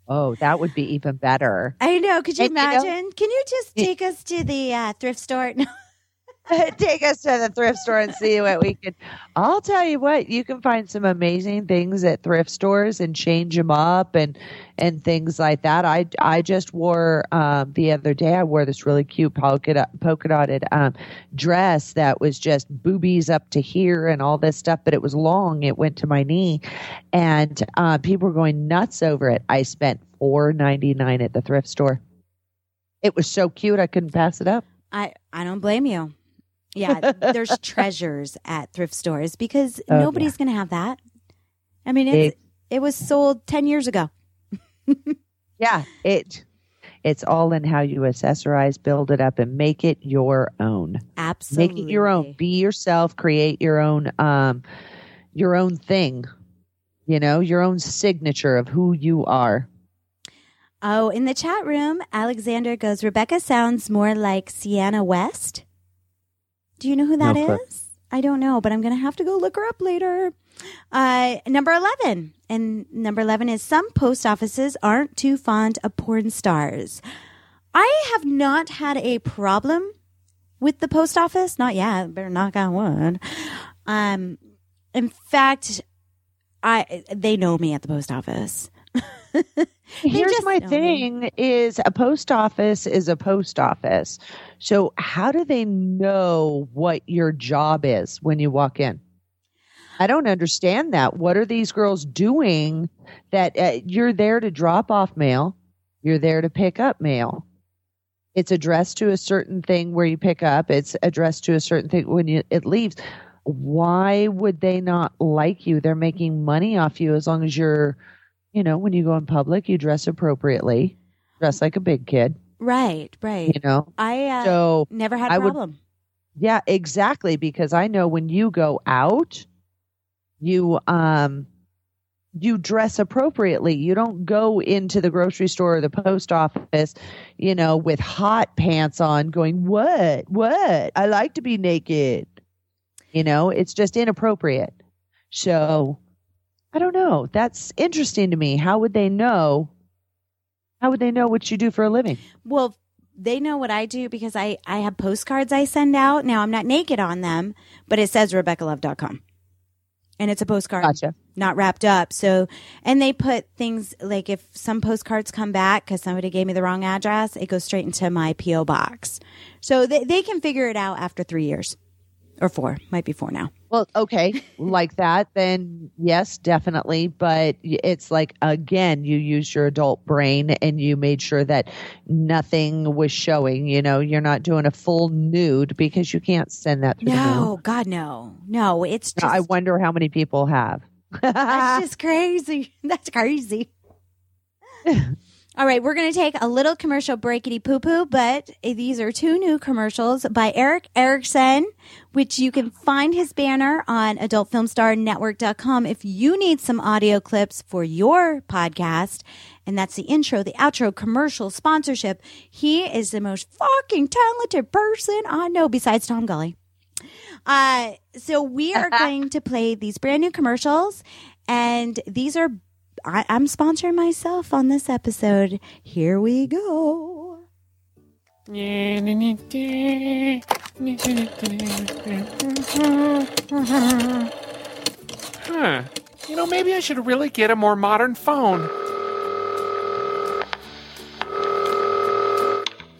C: Oh, that would be even better.
B: I know. Could you
C: And you know-
B: imagine? Can you just take us to the uh, thrift store?
C: Take us to the thrift store and see what we can. I'll tell you what, you can find some amazing things at thrift stores and change them up and and things like that. I I just wore um, the other day. I wore this really cute polka dot, polka dotted um, dress that was just boobies up to here and all this stuff, but it was long. It went to my knee, and uh, people were going nuts over it. I spent four ninety nine at the thrift store. It was so cute, I couldn't pass it up.
B: I I don't blame you. Yeah, there's treasures at thrift stores because
C: Oh,
B: nobody's going to have that. I mean,
C: Big.
B: it was sold 10 years ago.
C: Yeah, it it's all in how you accessorize, build it up, and make it your own.
B: Absolutely.
C: Make it your own. Be yourself. Create your own um your own thing. You know, your own signature of who you are.
B: Oh, in the chat room, Alexander goes, Rebecca sounds more like Sienna West. Do you know who that
C: No
B: is? I don't know, but I'm going to have to go look her up later. Uh, number 11. And number 11 is some post offices aren't too fond of porn stars. I have not had a problem with the post office. Not yet. Better knock on wood. Um, in fact, I they know me at the post office.
C: Here's
B: just
C: my thing is a post office is a post office. So how do they know what your job is when you walk in? I don't understand that. What are these girls doing that uh, you're there to drop off mail, you're there to pick up mail. It's addressed to a certain thing where you pick up, it's addressed to a certain thing when you it leaves. Why would they not like you? They're making money off you as long as you're you know, when you go in public, you dress appropriately, dress like a big kid,
B: Right, right.
C: you know.
B: I uh,
C: So,
B: never had a
C: I would-
B: problem.
C: yeah, exactly. Because I know when you go out, you um, you dress appropriately. You don't go into the grocery store or the post office, you know, with hot pants on, going, "What? What? I like to be naked." You know, it's just inappropriate. So, I don't know. That's interesting to me. How would they know? How would they know what you do for a living?
B: Well, they know what I do because I, I have postcards I send out. Now I'm not naked on them, but it says RebeccaLove.com. And it's a postcard,
C: Gotcha.
B: not wrapped up. So, and they put things like if some postcards come back because somebody gave me the wrong address, it goes straight into my P.O. box. So they, they can figure it out after three years or four, might be four now.
C: Well, okay, like that, then yes, definitely. But it's like, again, you use your adult brain and you made sure that nothing was showing. You know, you're not doing a full nude because you can't send that through.
B: No, God, no, no. It's just
C: I wonder how many people have.
B: that's just crazy. That's crazy. All right, we're going to take a little commercial breakity poo poo, but these are two new commercials by Eric Erickson, which you can find his banner on adultfilmstarnetwork.com if you need some audio clips for your podcast. And that's the intro, the outro, commercial sponsorship. He is the most fucking talented person I know besides Tom Gully. Uh, so we are going to play these brand new commercials, and these are I, I'm sponsoring myself on this episode. Here we go.
D: Huh. You know, maybe I should really get a more modern phone.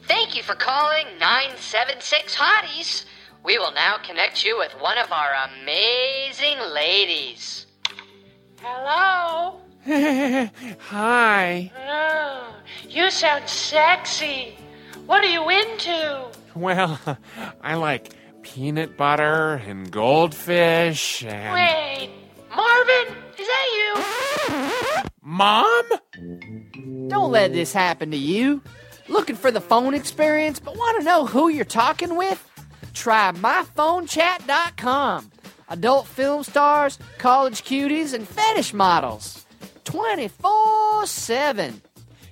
A: Thank you for calling 976 Hotties. We will now connect you with one of our amazing ladies. Hello?
D: Hi.
E: Oh, you sound sexy. What are you into?
D: Well, I like peanut butter and goldfish and.
E: Wait, Marvin, is that you?
D: Mom?
A: Don't let this happen to you. Looking for the phone experience, but want to know who you're talking with? Try myphonechat.com. Adult film stars, college cuties, and fetish models. 24 7.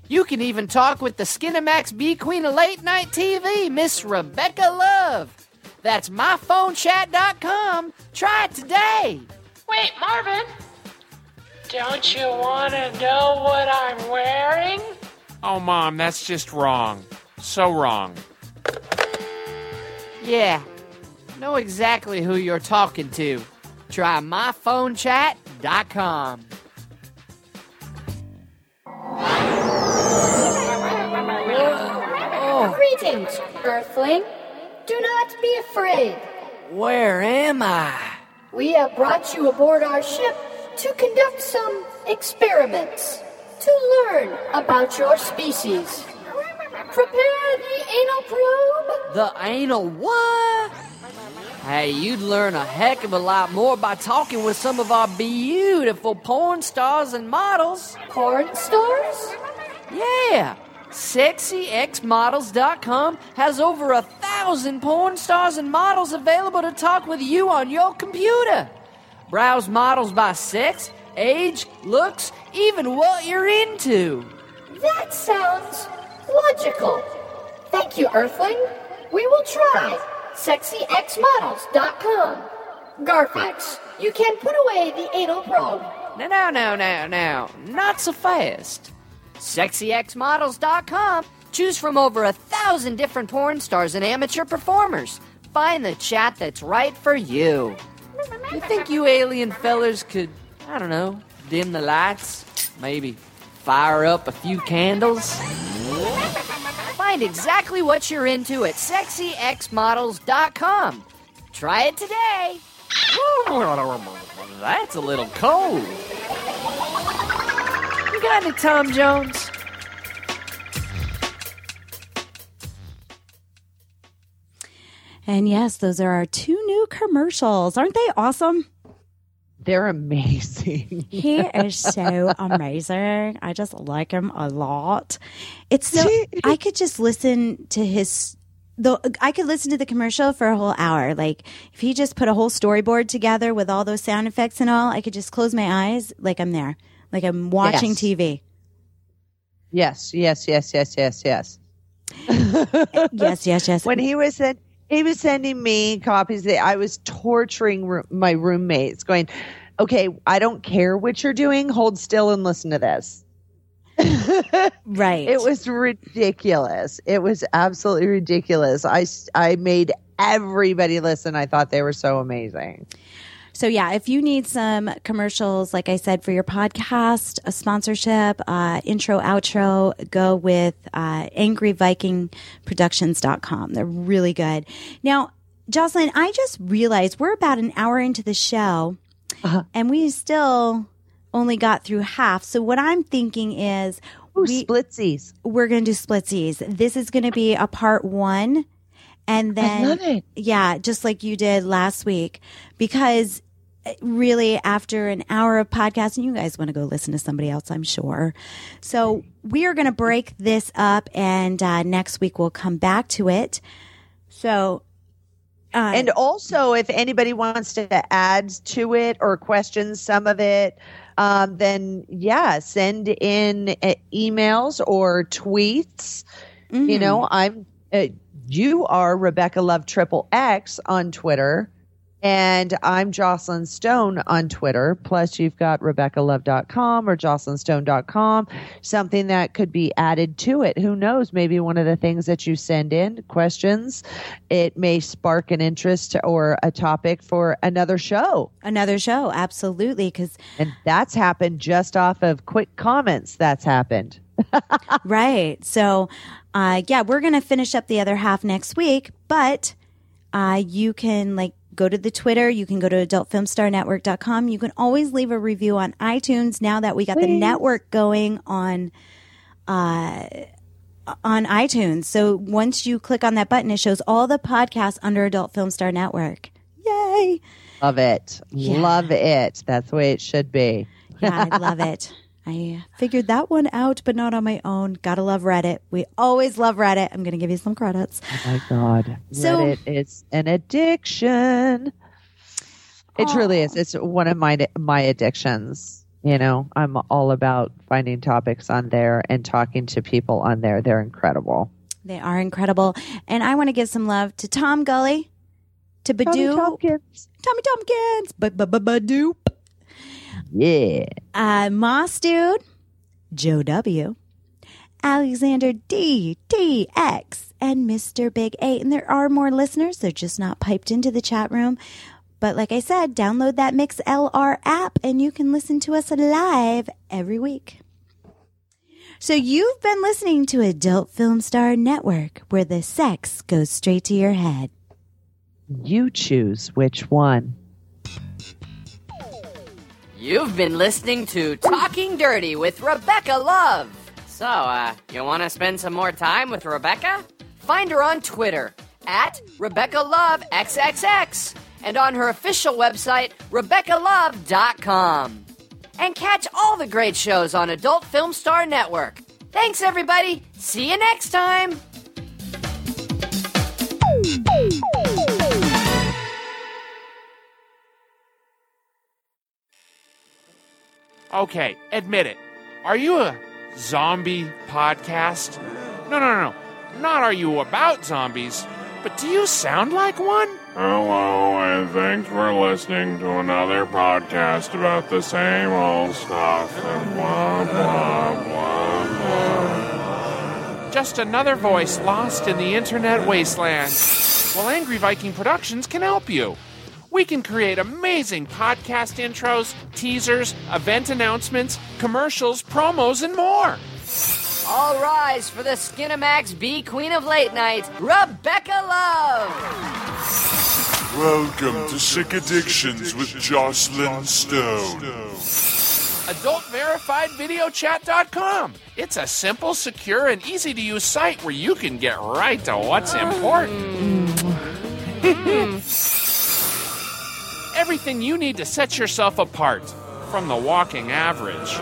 A: You can even talk with the Skinemax B Queen of Late Night TV, Miss Rebecca Love. That's myphonechat.com. Try it today.
E: Wait, Marvin. Don't you want to know what I'm wearing?
D: Oh, Mom, that's just wrong. So wrong.
A: Yeah, know exactly who you're talking to. Try myphonechat.com.
F: Greetings, Earthling. Do not be afraid.
A: Where am I?
F: We have brought you aboard our ship to conduct some experiments to learn about your species. Prepare the anal probe.
A: The anal what? Hey, you'd learn a heck of a lot more by talking with some of our beautiful porn stars and models.
F: Porn stars?
A: Yeah. SexyXModels.com has over a thousand porn stars and models available to talk with you on your computer. Browse models by sex, age, looks, even what you're into.
F: That sounds logical. Thank you, Earthling. We will try sexyxmodels.com. Garfax, you can put away the anal probe.
A: Now, now, now, now, now, not so fast. SexyXModels.com. Choose from over a thousand different porn stars and amateur performers. Find the chat that's right for you. You think you alien fellers could, I don't know, dim the lights? Maybe fire up a few candles? Find exactly what you're into at sexyxmodels.com. Try it today. That's a little cold. You got any Tom Jones?
B: And yes, those are our two new commercials. Aren't they awesome?
C: They're amazing.
B: He is so amazing. I just like him a lot. It's so I could just listen to his the I could listen to the commercial for a whole hour. Like if he just put a whole storyboard together with all those sound effects and all, I could just close my eyes like I'm there. Like I'm watching
C: Yes.
B: TV.
C: yes, yes, yes, yes, yes, yes.
B: Yes, yes, yes.
C: when he was sent, he was sending me copies that I was torturing roo- my roommates, going, "Okay, I don't care what you're doing. Hold still and listen to this."
B: right.
C: It was ridiculous. It was absolutely ridiculous. I I made everybody listen. I thought they were so amazing.
B: So yeah, if you need some commercials, like I said, for your podcast, a sponsorship, uh, intro, outro, go with uh, angryvikingproductions.com. They're really good. Now, Joclyn, I just realized we're about an hour into the show
C: Uh-huh.
B: and we still only got through half. So what I'm thinking is
C: Ooh,
B: we,
C: splitsies.
B: we're going to do splitsies. This is going to be a part one. And then,
C: I love it.
B: yeah, just like you did last week, because uh, really after an hour of podcasting, you guys want to go listen to somebody else, I'm sure. So we are going to break this up and uh, next week we'll come back to it. So, uh,
C: And also, if anybody wants to add to it or question some of it, um, then yeah, send in uh, emails or tweets. You know, I'm uh, you are Rebecca Love Triple X on Twitter, and I'm Joclyn Stone on Twitter. Plus, you've got RebeccaLove.com or JoclynStone.com, something that could be added to it. Who knows? Maybe one of the things that you send in, questions, it may spark an interest or a topic for another show.
B: another show, absolutely, because
C: And that's happened just off of quick comments. That's happened.
B: Right. So, uh, yeah, we're going to finish up the other half next week, but uh, you can like go to the Twitter. You can go to adultfilmstarnetwork.com. You can always leave a review on iTunes now that we got the network going on. Uh, on iTunes. So once you click on that button, it shows all the podcasts under Adult Film Star Network. Yay!
C: Love it.
B: Yeah.
C: Love it. That's the way it should be.
B: Yeah, I love it. I figured that one out, but not on my own. Gotta love Reddit. We always love Reddit. I'm going to give you some credits.
C: Oh my God.
B: So-
C: Reddit is an addiction. It truly is. It's one of my my addictions. You know, I'm all about finding topics on there and talking to people on there. They're incredible.
B: They are incredible. And I want to give some love to Tom Gully, to
C: Tommy
B: Badoo,
C: Tompkins.
B: Tommy Tompkins, but Badoop,
C: Yeah.
B: uh, Moss Dude, Joe W, Alexander D, D, X, and Mr. Big A. And there are more listeners. They're just not piped into the chat room. But like I said, download that Mixlr app and you can listen to us live every week. So you've been listening to Adult Film Star Network, where the sex goes straight to your head.
C: You choose which one.
A: You've been listening to Talking Dirty with Rebecca Love. So, uh, you want to spend some more time with Rebecca? Find her on Twitter at Rebecca Love XXX and on her official website, RebeccaLove.com. And catch all the great shows on Adult Film Star Network. Thanks, everybody. See you next time.
D: Okay, admit it. Are you a zombie podcast? No, no, no. Not are you about zombies, but do you sound like one?
G: Hello, and thanks for listening to another podcast about the same old stuff and blah, blah, blah, blah.
D: Just another voice lost in the internet wasteland. Well, Angry Viking Productions can help you. We can create amazing podcast intros, teasers, event announcements, commercials, promos, and more.
A: All rise for the Skinemax B Queen of Late Night, Rebecca Love.
G: Welcome to Sick Addictions with Joclyn Stone.
D: AdultVerifiedVideoChat.com. It's a simple, secure, and easy to use site where you can get right to what's important. Hmm. Everything you need to set yourself apart from the walking average.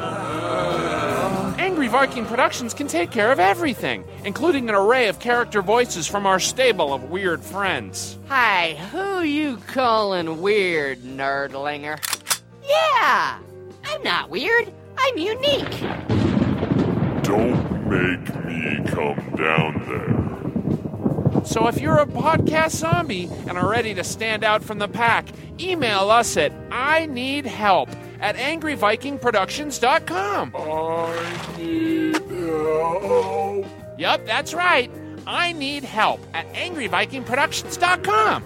D: Angry Viking Productions can take care of everything, including an array of character voices from our stable of weird friends.
A: Hi, who you calling weird, nerdlinger? Yeah, I'm not weird. I'm unique.
G: Don't make me come down there.
D: So if you're a podcast zombie and are ready to stand out from the pack, email us at I need help at angryvikingproductions.com.
G: I need help.
D: Yep, that's right. I need help at angryvikingproductions.com.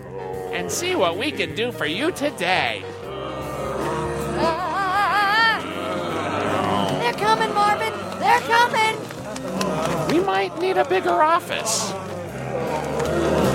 D: And see what we can do for you today.
A: Ah! They're coming, Marvin. They're coming.
D: We might need a bigger office. うん。